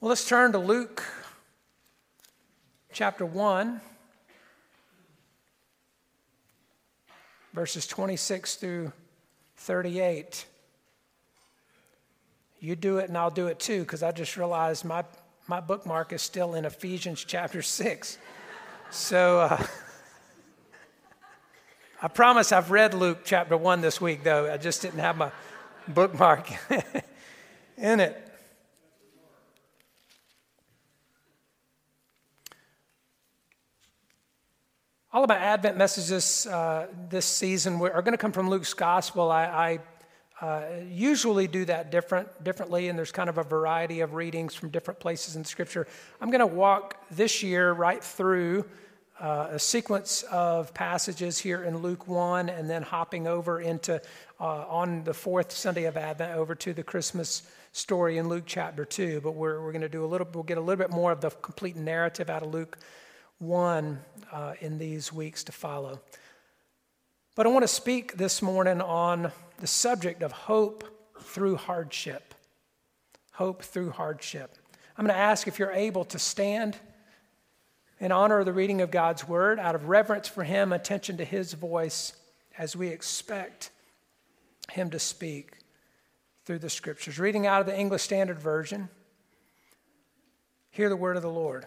Well, let's turn to Luke chapter 1, verses 26 through 38. You do it and I'll do it too, because I just realized my, my bookmark is still in Ephesians chapter 6. So uh, I promise I've read Luke chapter 1 this week, though. I just didn't have my bookmark in it. All of my Advent messages uh, this season are going to come from Luke's Gospel. I, I uh, usually do that different, differently, and there's kind of a variety of readings from different places in Scripture. I'm going to walk this year right through uh, a sequence of passages here in Luke 1, and then hopping over into, uh, on the fourth Sunday of Advent, over to the Christmas story in Luke chapter 2. But we're, we're going to do a little, we'll get a little bit more of the complete narrative out of Luke one uh, in these weeks to follow. But I want to speak this morning on the subject of hope through hardship. Hope through hardship. I'm going to ask if you're able to stand in honor of the reading of God's word, out of reverence for Him, attention to His voice, as we expect Him to speak through the scriptures. Reading out of the English Standard Version, hear the word of the Lord.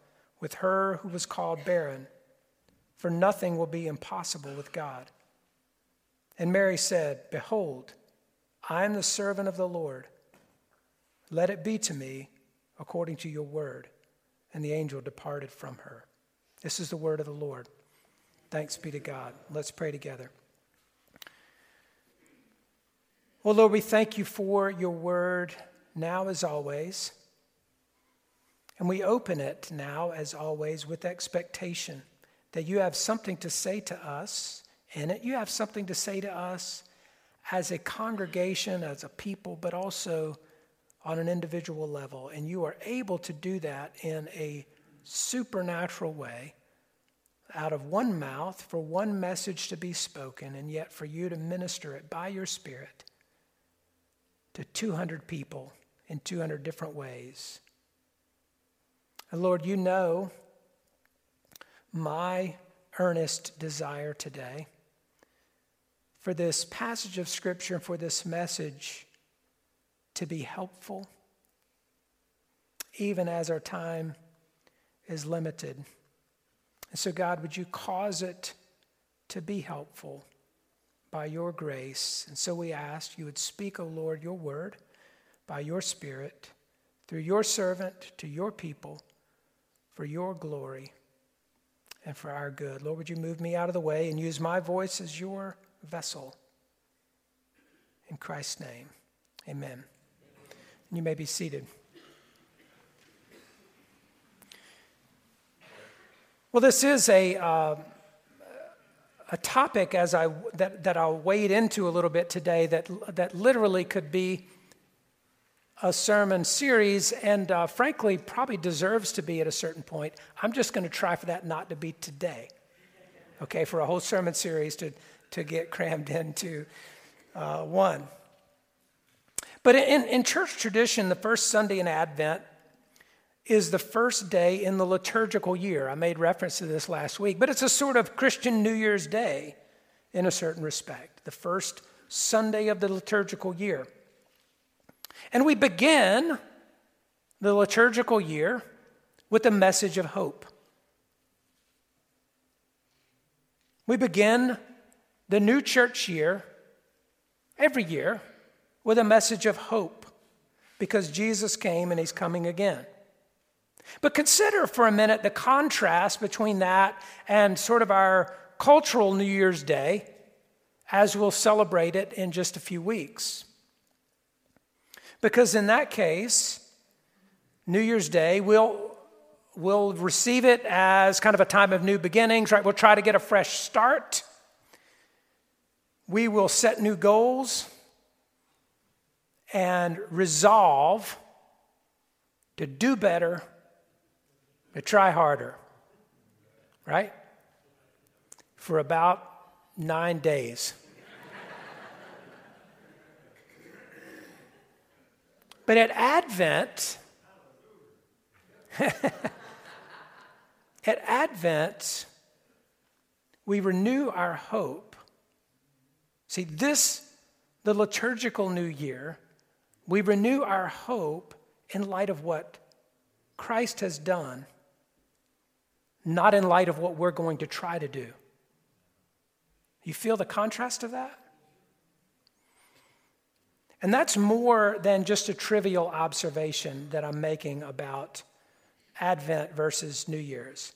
with her who was called barren, for nothing will be impossible with God. And Mary said, Behold, I am the servant of the Lord. Let it be to me according to your word. And the angel departed from her. This is the word of the Lord. Thanks be to God. Let's pray together. Well, Lord, we thank you for your word now as always. And we open it now, as always, with expectation that you have something to say to us it. You have something to say to us as a congregation, as a people, but also on an individual level. And you are able to do that in a supernatural way out of one mouth for one message to be spoken, and yet for you to minister it by your Spirit to 200 people in 200 different ways. And Lord, you know my earnest desire today for this passage of Scripture for this message to be helpful, even as our time is limited. And so, God, would you cause it to be helpful by your grace? And so we ask you would speak, O Lord, your word by your Spirit through your servant to your people for your glory and for our good. Lord, would you move me out of the way and use my voice as your vessel? In Christ's name, amen. And you may be seated. Well, this is a, uh, a topic as I, that, that I'll wade into a little bit today that, that literally could be a sermon series, and uh, frankly, probably deserves to be at a certain point. I'm just going to try for that not to be today. Okay, for a whole sermon series to, to get crammed into uh, one. But in, in church tradition, the first Sunday in Advent is the first day in the liturgical year. I made reference to this last week, but it's a sort of Christian New Year's Day in a certain respect, the first Sunday of the liturgical year. And we begin the liturgical year with a message of hope. We begin the new church year every year with a message of hope because Jesus came and he's coming again. But consider for a minute the contrast between that and sort of our cultural New Year's Day as we'll celebrate it in just a few weeks. Because in that case, New Year's Day, we'll, we'll receive it as kind of a time of new beginnings, right? We'll try to get a fresh start. We will set new goals and resolve to do better, to try harder, right? For about nine days. But at Advent, at Advent, we renew our hope. See, this, the liturgical new year, we renew our hope in light of what Christ has done, not in light of what we're going to try to do. You feel the contrast of that? And that's more than just a trivial observation that I'm making about Advent versus New Year's,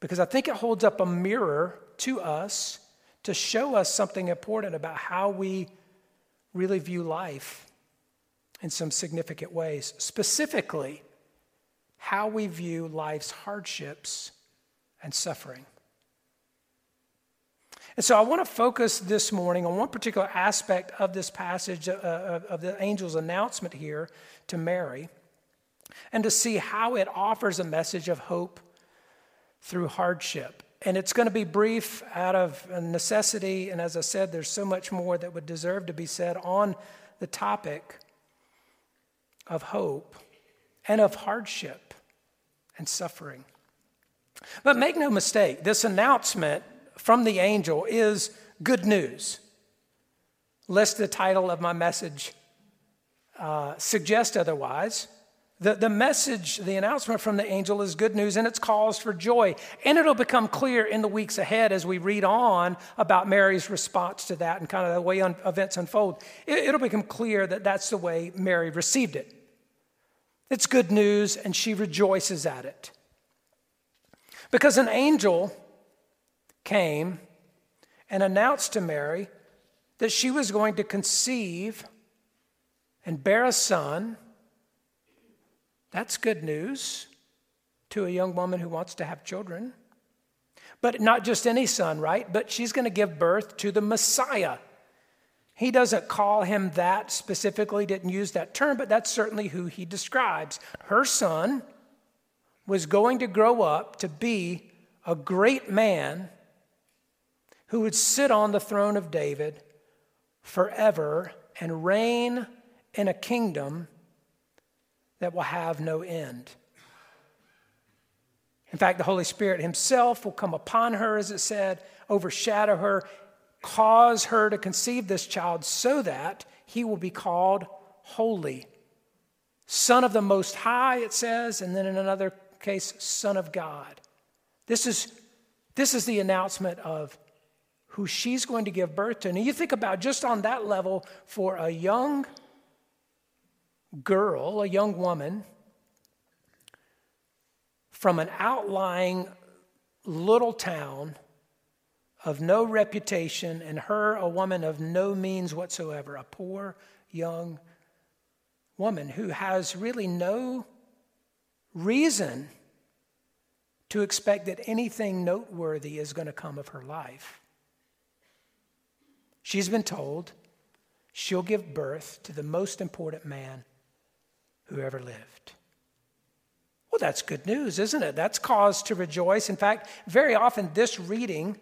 because I think it holds up a mirror to us to show us something important about how we really view life in some significant ways. Specifically, how we view life's hardships and suffering. And so I want to focus this morning on one particular aspect of this passage uh, of the angel's announcement here to Mary and to see how it offers a message of hope through hardship. And it's going to be brief out of necessity. And as I said, there's so much more that would deserve to be said on the topic of hope and of hardship and suffering. But make no mistake, this announcement from the angel is good news, lest the title of my message uh, suggest otherwise. The, the message, the announcement from the angel is good news and it's cause for joy. And it'll become clear in the weeks ahead as we read on about Mary's response to that and kind of the way un- events unfold. It, it'll become clear that that's the way Mary received it. It's good news and she rejoices at it. Because an angel came and announced to Mary that she was going to conceive and bear a son. That's good news to a young woman who wants to have children. But not just any son, right? But she's going to give birth to the Messiah. He doesn't call him that specifically, didn't use that term, but that's certainly who he describes. Her son was going to grow up to be a great man who would sit on the throne of David forever and reign in a kingdom that will have no end. In fact, the Holy Spirit Himself will come upon her, as it said, overshadow her, cause her to conceive this child so that he will be called holy. Son of the Most High, it says, and then in another case, Son of God. This is, this is the announcement of who she's going to give birth to. And you think about just on that level for a young girl, a young woman from an outlying little town of no reputation, and her, a woman of no means whatsoever, a poor young woman who has really no reason to expect that anything noteworthy is going to come of her life. She's been told she'll give birth to the most important man who ever lived. Well, that's good news, isn't it? That's cause to rejoice. In fact, very often this reading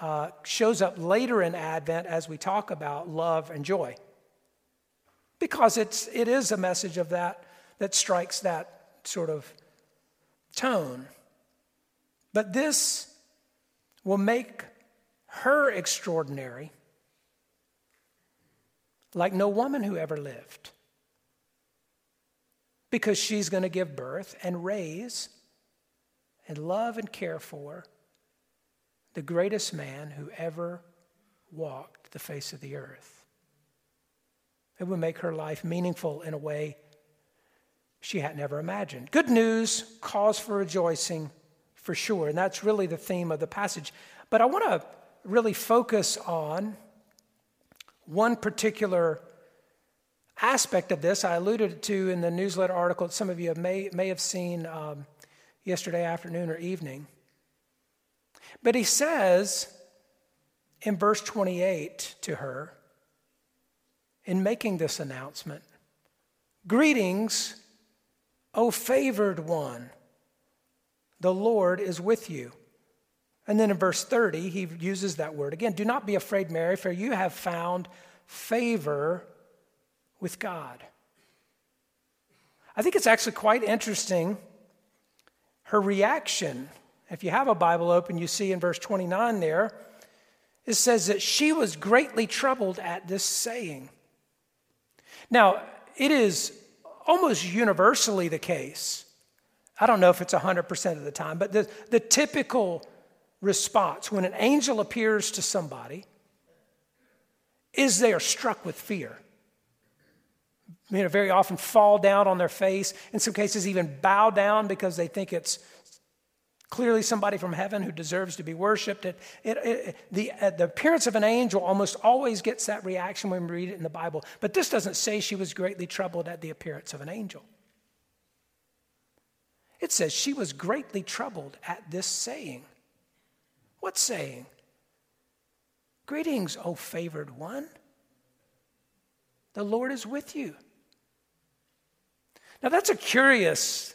uh, shows up later in Advent as we talk about love and joy. Because it's, it is a message of that that strikes that sort of tone. But this will make her extraordinary like no woman who ever lived. Because she's going to give birth and raise and love and care for the greatest man who ever walked the face of the earth. It would make her life meaningful in a way she had never imagined. Good news, cause for rejoicing for sure. And that's really the theme of the passage. But I want to really focus on one particular aspect of this. I alluded to in the newsletter article that some of you may, may have seen um, yesterday afternoon or evening. But he says in verse 28 to her, in making this announcement, Greetings, O favored one, the Lord is with you. And then in verse 30, he uses that word again. Do not be afraid, Mary, for you have found favor with God. I think it's actually quite interesting her reaction. If you have a Bible open, you see in verse 29 there, it says that she was greatly troubled at this saying. Now, it is almost universally the case. I don't know if it's 100% of the time, but the, the typical response when an angel appears to somebody is they are struck with fear. You know, very often fall down on their face, in some cases, even bow down because they think it's clearly somebody from heaven who deserves to be worshiped. It, it, it, the, uh, the appearance of an angel almost always gets that reaction when we read it in the Bible. But this doesn't say she was greatly troubled at the appearance of an angel. It says she was greatly troubled at this saying. What saying? Greetings, O favored one. The Lord is with you. Now, that's a curious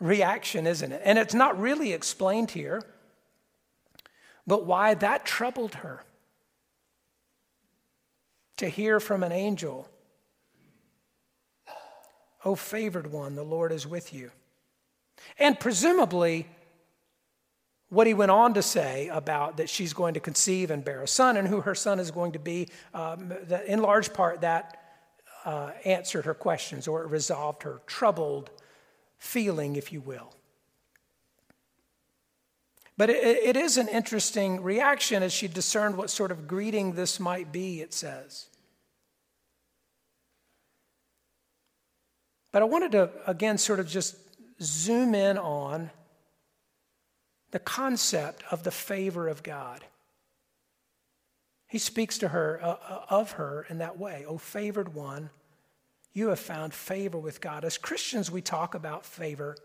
reaction, isn't it? And it's not really explained here, but why that troubled her to hear from an angel, O favored one, the Lord is with you. And presumably, what he went on to say about that she's going to conceive and bear a son and who her son is going to be, um, that in large part that uh, answered her questions or it resolved her troubled feeling, if you will. But it, it is an interesting reaction as she discerned what sort of greeting this might be, it says. But I wanted to, again, sort of just zoom in on the concept of the favor of God. He speaks to her, uh, uh, of her in that way. O favored one, you have found favor with God. As Christians, we talk about favor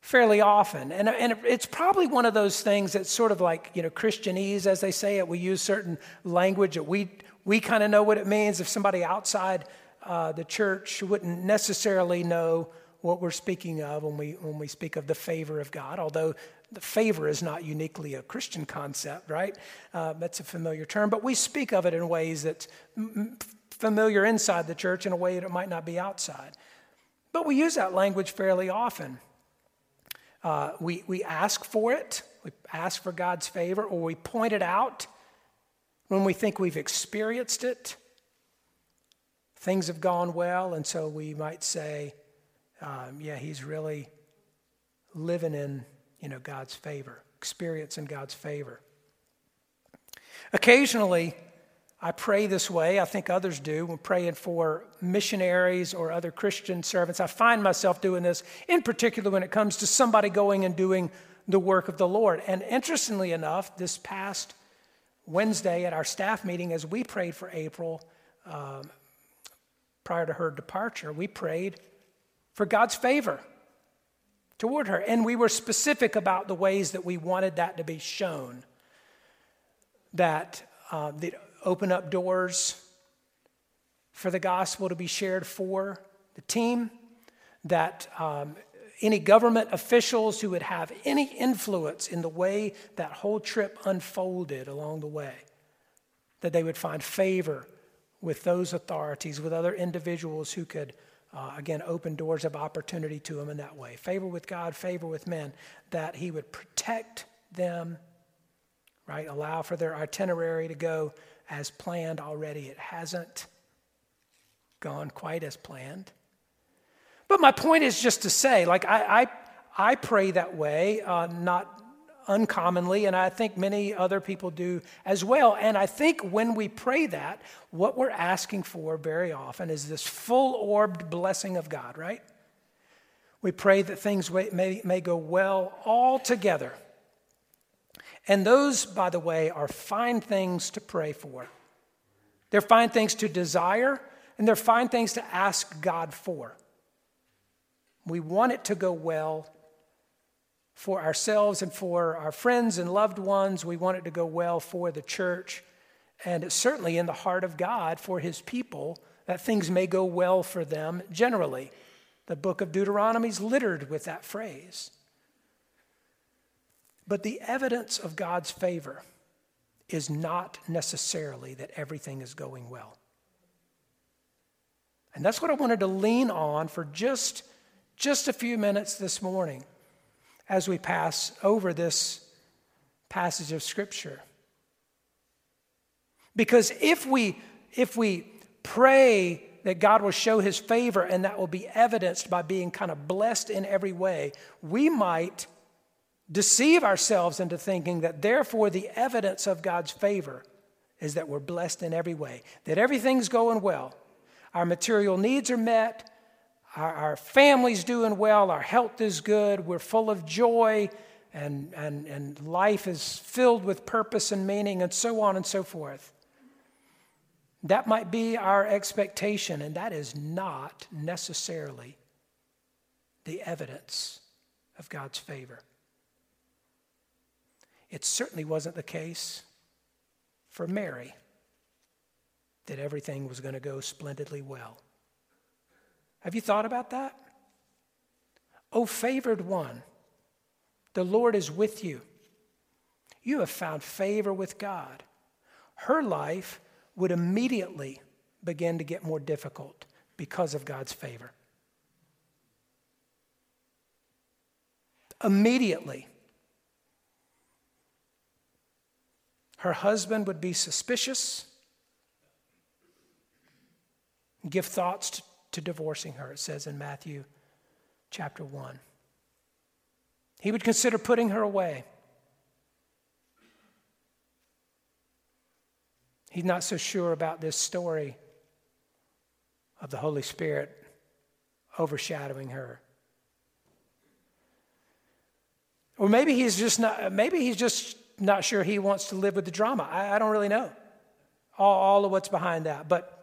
fairly often. And, and it's probably one of those things that's sort of like, you know, Christianese, as they say it. We use certain language that we, we kind of know what it means. If somebody outside uh, the church wouldn't necessarily know what we're speaking of when we, when we speak of the favor of God, although the favor is not uniquely a Christian concept, right? Uh, that's a familiar term, but we speak of it in ways that's familiar inside the church in a way that it might not be outside. But we use that language fairly often. Uh, we, we ask for it, we ask for God's favor, or we point it out when we think we've experienced it. Things have gone well, and so we might say, um, yeah, he's really living in you know, God's favor, experience in God's favor. Occasionally, I pray this way. I think others do when praying for missionaries or other Christian servants. I find myself doing this in particular when it comes to somebody going and doing the work of the Lord. And interestingly enough, this past Wednesday at our staff meeting, as we prayed for April um, prior to her departure, we prayed for God's favor toward her. And we were specific about the ways that we wanted that to be shown. That uh, the open up doors for the gospel to be shared for, the team, that um, any government officials who would have any influence in the way that whole trip unfolded along the way, that they would find favor with those authorities, with other individuals who could, uh, again, open doors of opportunity to them in that way. Favor with God, favor with men, that He would protect them, right? Allow for their itinerary to go as planned already. It hasn't gone quite as planned. But my point is just to say, like, I, I, I pray that way, uh, not uncommonly, and I think many other people do as well. And I think when we pray that, what we're asking for very often is this full orbed blessing of God, right? We pray that things may, may go well all together. And those, by the way, are fine things to pray for. They're fine things to desire, and they're fine things to ask God for. We want it to go well for ourselves and for our friends and loved ones. We want it to go well for the church. And it's certainly in the heart of God for his people that things may go well for them generally. The book of Deuteronomy is littered with that phrase. But the evidence of God's favor is not necessarily that everything is going well. And that's what I wanted to lean on for just just a few minutes this morning as we pass over this passage of Scripture. Because if we, if we pray that God will show his favor and that will be evidenced by being kind of blessed in every way, we might deceive ourselves into thinking that therefore the evidence of God's favor is that we're blessed in every way, that everything's going well. Our material needs are met, our, our family's doing well, our health is good, we're full of joy, and, and, and life is filled with purpose and meaning, and so on and so forth. That might be our expectation, and that is not necessarily the evidence of God's favor. It certainly wasn't the case for Mary that everything was going to go splendidly well. Have you thought about that? O favored one, the Lord is with you. You have found favor with God. Her life would immediately begin to get more difficult because of God's favor. Immediately. Her husband would be suspicious, give thoughts to to divorcing her, it says in Matthew chapter 1. He would consider putting her away. He's not so sure about this story of the Holy Spirit overshadowing her. Or maybe he's just not, maybe he's just not sure he wants to live with the drama. I, I don't really know all, all of what's behind that. But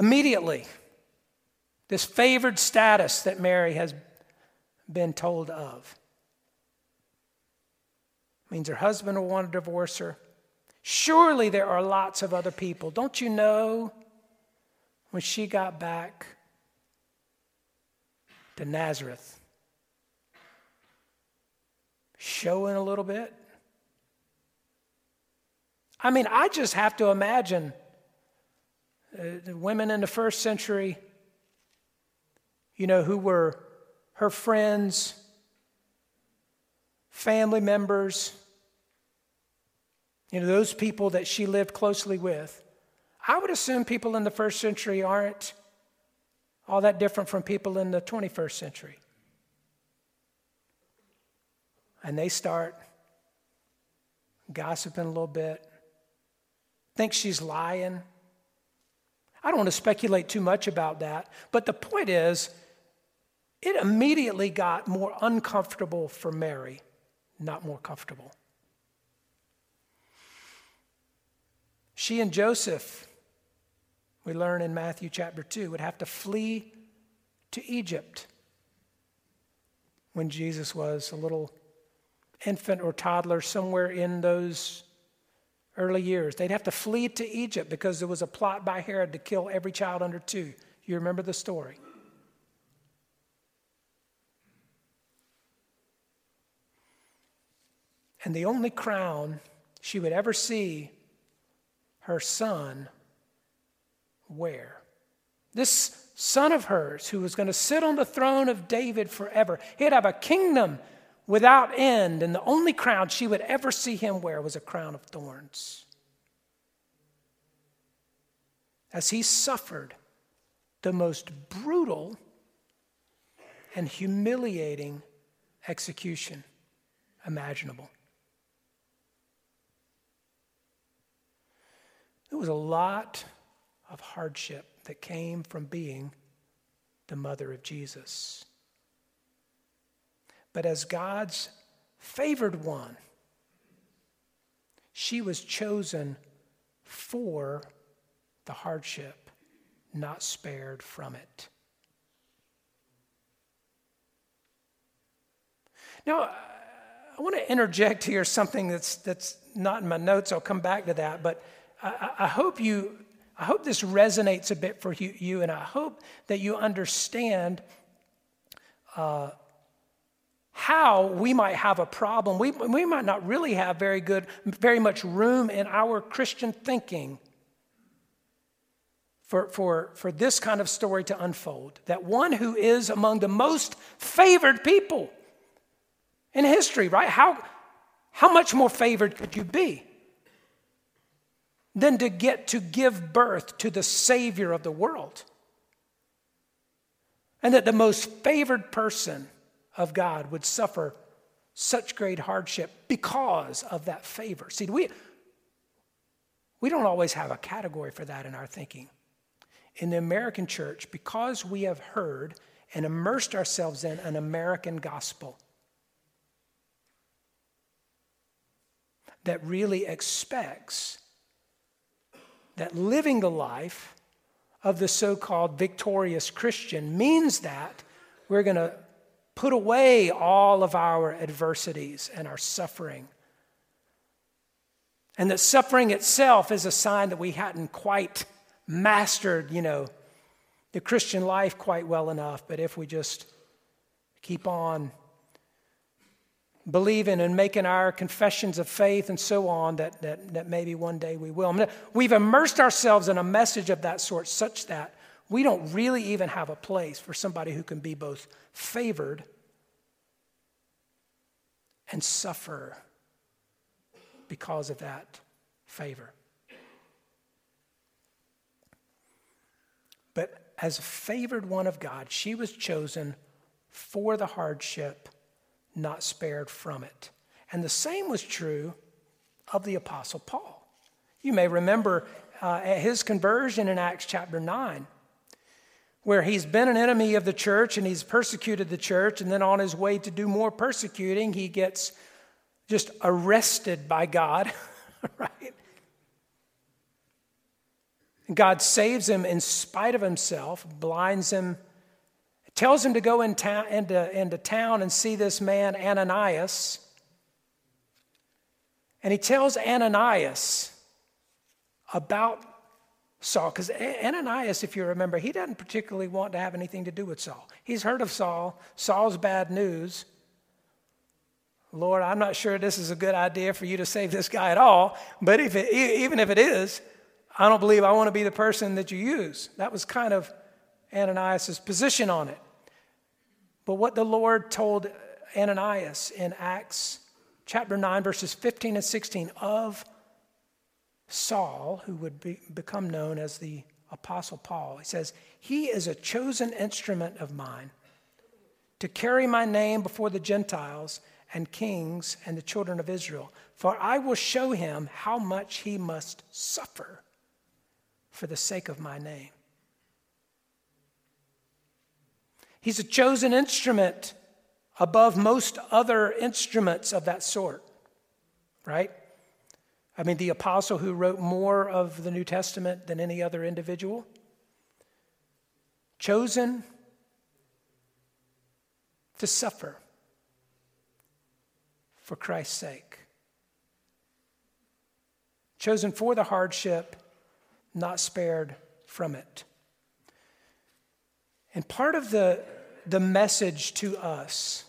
Immediately, this favored status that Mary has been told of means her husband will want to divorce her. Surely there are lots of other people. Don't you know when she got back to Nazareth? Showing a little bit. I mean, I just have to imagine Uh, the women in the first century, you know, who were her friends, family members, you know, those people that she lived closely with. I would assume people in the first century aren't all that different from people in the 21st century. And they start gossiping a little bit, think she's lying. I don't want to speculate too much about that, but the point is, it immediately got more uncomfortable for Mary, not more comfortable. She and Joseph, we learn in Matthew chapter 2, would have to flee to Egypt when Jesus was a little infant or toddler, somewhere in those early years. They'd have to flee to Egypt because there was a plot by Herod to kill every child under two. You remember the story. And the only crown she would ever see her son wear. This son of hers, who was going to sit on the throne of David forever, he'd have a kingdom without end, and the only crown she would ever see him wear was a crown of thorns. As he suffered the most brutal and humiliating execution imaginable. There was a lot of hardship that came from being the mother of Jesus. But as God's favored one, she was chosen for the hardship, not spared from it. Now, I want to interject here something that's, that's not in my notes. I'll come back to that. But I, I hope you, I hope this resonates a bit for you, you and I hope that you understand uh, how we might have a problem. We, we might not really have very good, very much room in our Christian thinking for, for, for this kind of story to unfold. That one who is among the most favored people in history, right? How, how much more favored could you be? than to get to give birth to the Savior of the world. And that the most favored person of God would suffer such great hardship because of that favor. See, we, we don't always have a category for that in our thinking. In the American church, because we have heard and immersed ourselves in an American gospel that really expects that living the life of the so called victorious Christian means that we're going to put away all of our adversities and our suffering. And that suffering itself is a sign that we hadn't quite mastered, you know, the Christian life quite well enough. But if we just keep on believing and making our confessions of faith and so on that, that, that maybe one day we will. We've immersed ourselves in a message of that sort such that we don't really even have a place for somebody who can be both favored and suffer because of that favor. But as a favored one of God, she was chosen for the hardship not spared from it. And the same was true of the Apostle Paul. You may remember uh, at his conversion in Acts chapter 9, where he's been an enemy of the church and he's persecuted the church, and then on his way to do more persecuting, he gets just arrested by God, right? God saves him in spite of himself, blinds him tells him to go in ta- into, into town and see this man, Ananias. And he tells Ananias about Saul, because Ananias, if you remember, he doesn't particularly want to have anything to do with Saul. He's heard of Saul, Saul's bad news. Lord, I'm not sure this is a good idea for you to save this guy at all, but if it, even if it is, I don't believe I want to be the person that you use. That was kind of Ananias' position on it. But what the Lord told Ananias in Acts chapter 9, verses 15 and 16 of Saul, who would be, become known as the Apostle Paul, he says, He is a chosen instrument of mine to carry my name before the Gentiles and kings and the children of Israel. For I will show him how much he must suffer for the sake of my name. He's a chosen instrument above most other instruments of that sort, right? I mean, the apostle who wrote more of the New Testament than any other individual. Chosen to suffer for Christ's sake. Chosen for the hardship, not spared from it. And part of the, the message to us,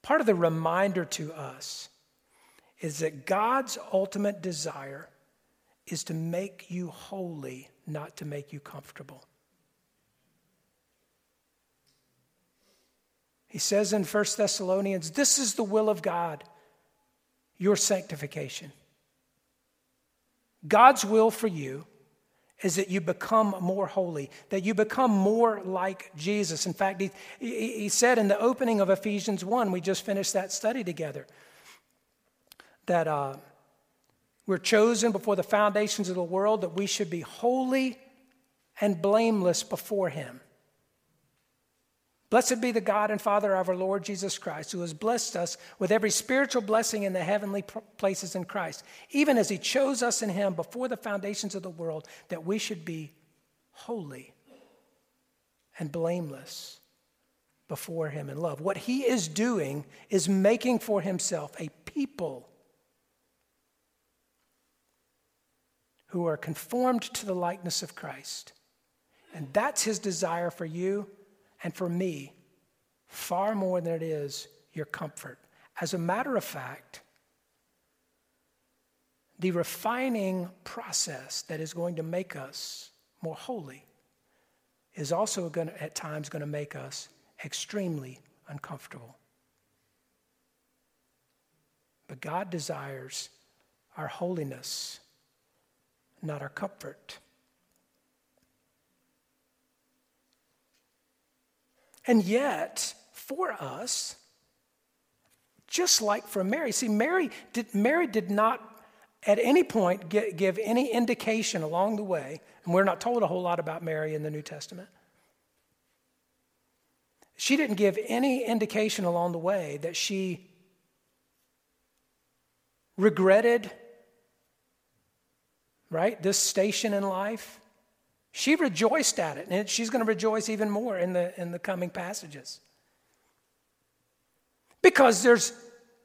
part of the reminder to us, is that God's ultimate desire is to make you holy, not to make you comfortable. He says in 1 Thessalonians, This is the will of God, your sanctification. God's will for you is that you become more holy, that you become more like Jesus. In fact, he, he said in the opening of Ephesians 1, we just finished that study together, that uh, we're chosen before the foundations of the world, that we should be holy and blameless before Him. Blessed be the God and Father of our Lord Jesus Christ, who has blessed us with every spiritual blessing in the heavenly places in Christ, even as He chose us in Him before the foundations of the world, that we should be holy and blameless before Him in love. What He is doing is making for Himself a people who are conformed to the likeness of Christ. And that's His desire for you and for me far more than it is your comfort. As a matter of fact, the refining process that is going to make us more holy is also going to, at times going to make us extremely uncomfortable. But God desires our holiness, not our comfort. And yet, for us, just like for Mary, see, Mary did, Mary did not at any point get, give any indication along the way, and we're not told a whole lot about Mary in the New Testament. She didn't give any indication along the way that she regretted, right, this station in life. She rejoiced at it, and she's going to rejoice even more in the, in the coming passages. Because there's,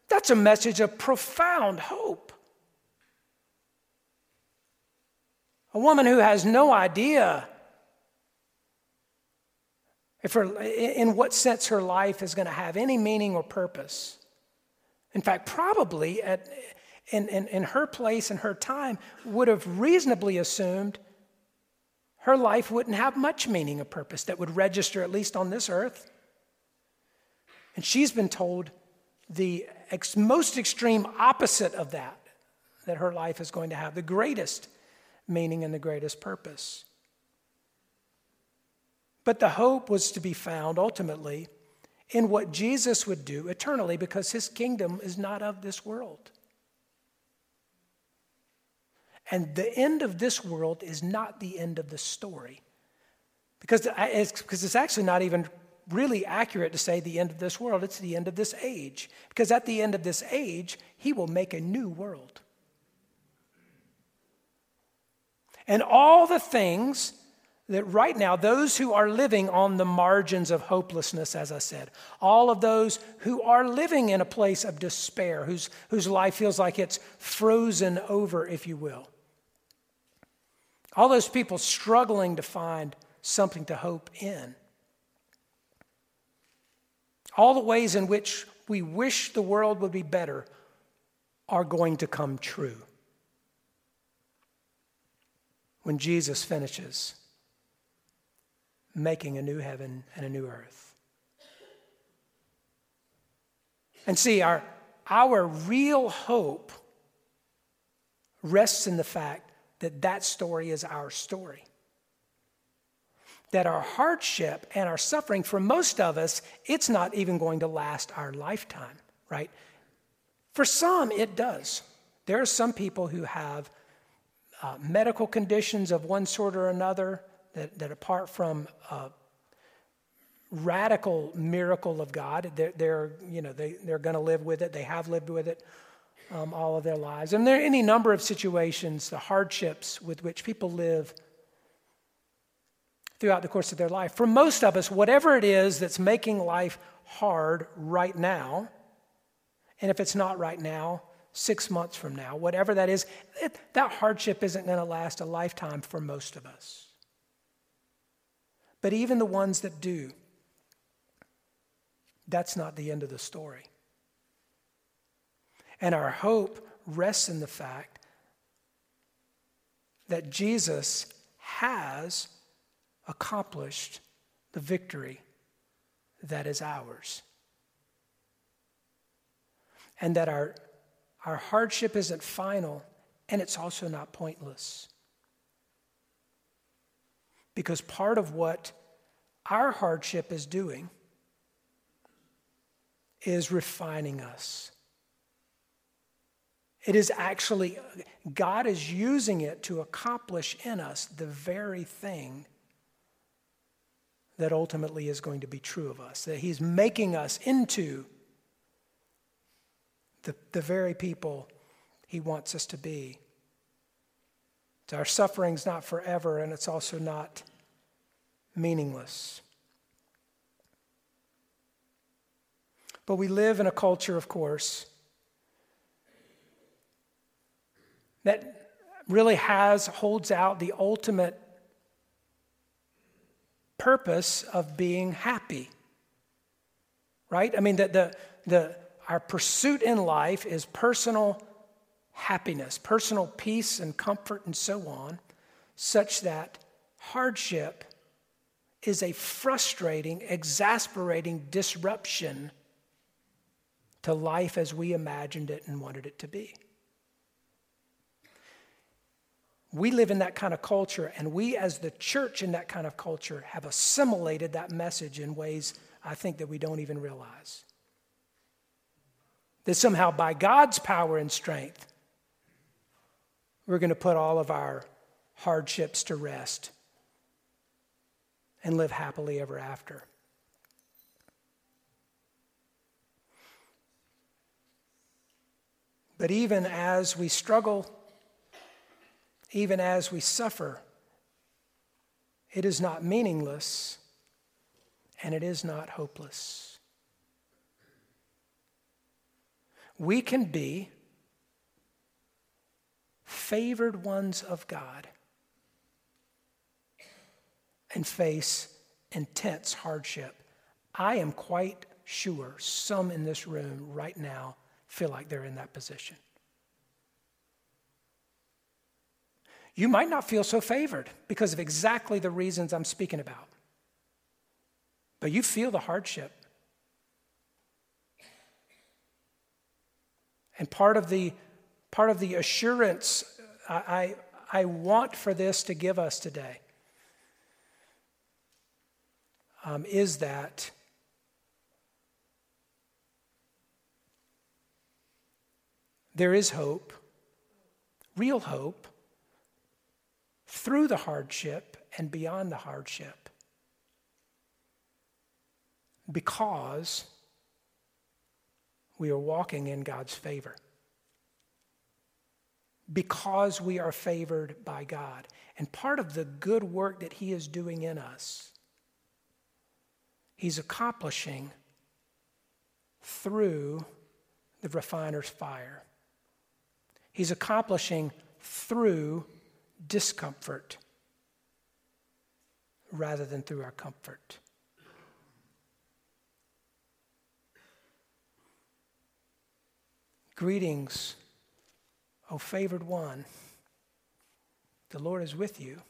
that's a message of profound hope. A woman who has no idea if her, in what sense her life is going to have any meaning or purpose. In fact, probably at, in, in, in her place and her time would have reasonably assumed her life wouldn't have much meaning or purpose that would register, at least on this earth. And she's been told the ex- most extreme opposite of that, that her life is going to have the greatest meaning and the greatest purpose. But the hope was to be found ultimately in what Jesus would do eternally because his kingdom is not of this world. And the end of this world is not the end of the story. Because it's, because it's actually not even really accurate to say the end of this world, it's the end of this age. Because at the end of this age, he will make a new world. And all the things that right now, those who are living on the margins of hopelessness, as I said, all of those who are living in a place of despair, whose, whose life feels like it's frozen over, if you will, all those people struggling to find something to hope in. All the ways in which we wish the world would be better are going to come true when Jesus finishes making a new heaven and a new earth. And see, our, our real hope rests in the fact that that story is our story. That our hardship and our suffering, for most of us, it's not even going to last our lifetime, right? For some, it does. There are some people who have uh, medical conditions of one sort or another that, that apart from a radical miracle of God, they're, they're you know, they, they're going to live with it. They have lived with it um, all of their lives. And there are any number of situations, the hardships with which people live throughout the course of their life. For most of us, whatever it is that's making life hard right now, and if it's not right now, six months from now, whatever that is, it, that hardship isn't going to last a lifetime for most of us. But even the ones that do, that's not the end of the story. And our hope rests in the fact that Jesus has accomplished the victory that is ours. And that our, our hardship isn't final and it's also not pointless. Because part of what our hardship is doing is refining us. It is actually, God is using it to accomplish in us the very thing that ultimately is going to be true of us. That He's making us into the, the very people He wants us to be. Our suffering's not forever, and it's also not meaningless. But we live in a culture, of course, that really has, holds out the ultimate purpose of being happy. Right? I mean, the, the, the, our pursuit in life is personal happiness, personal peace and comfort, and so on, such that hardship is a frustrating, exasperating disruption to life as we imagined it and wanted it to be. We live in that kind of culture, and we, as the church in that kind of culture, have assimilated that message in ways I think that we don't even realize. That somehow, by God's power and strength, we're going to put all of our hardships to rest and live happily ever after. But even as we struggle even as we suffer, it is not meaningless and it is not hopeless. We can be favored ones of God and face intense hardship. I am quite sure some in this room right now feel like they're in that position. You might not feel so favored because of exactly the reasons I'm speaking about. But you feel the hardship. And part of the, part of the assurance I, I, I want for this to give us today um, is that there is hope, real hope, through the hardship and beyond the hardship. Because we are walking in God's favor. Because we are favored by God. And part of the good work that He is doing in us, He's accomplishing through the refiner's fire. He's accomplishing through discomfort rather than through our comfort. Greetings, O favored one. The Lord is with you,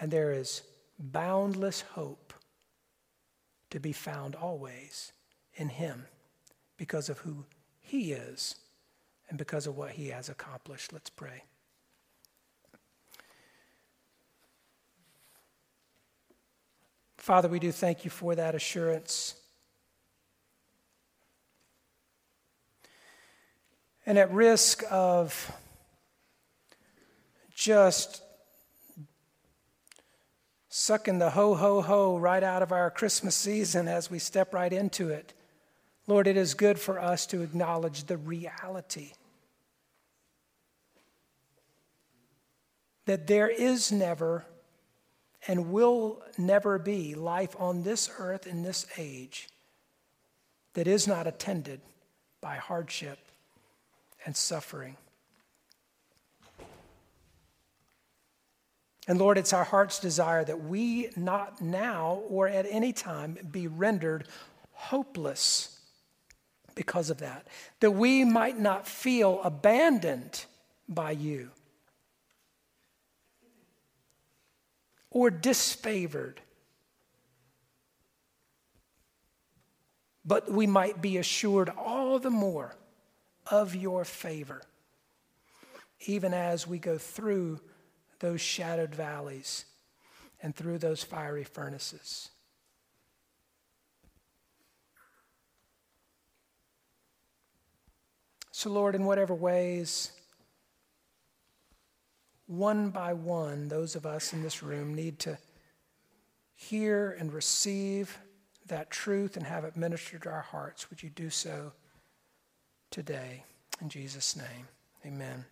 and there is boundless hope to be found always in Him because of who He is and because of what He has accomplished. Let's pray. Father, we do thank you for that assurance. And at risk of just sucking the ho, ho, ho right out of our Christmas season as we step right into it, Lord, it is good for us to acknowledge the reality that there is never and will never be life on this earth in this age that is not attended by hardship and suffering. And Lord, it's our heart's desire that we not now or at any time be rendered hopeless because of that, that we might not feel abandoned by you or disfavored, but we might be assured all the more of your favor, even as we go through those shadowed valleys and through those fiery furnaces. So, Lord, in whatever ways, one by one, those of us in this room need to hear and receive that truth and have it ministered to our hearts, would you do so today? In Jesus' name, amen.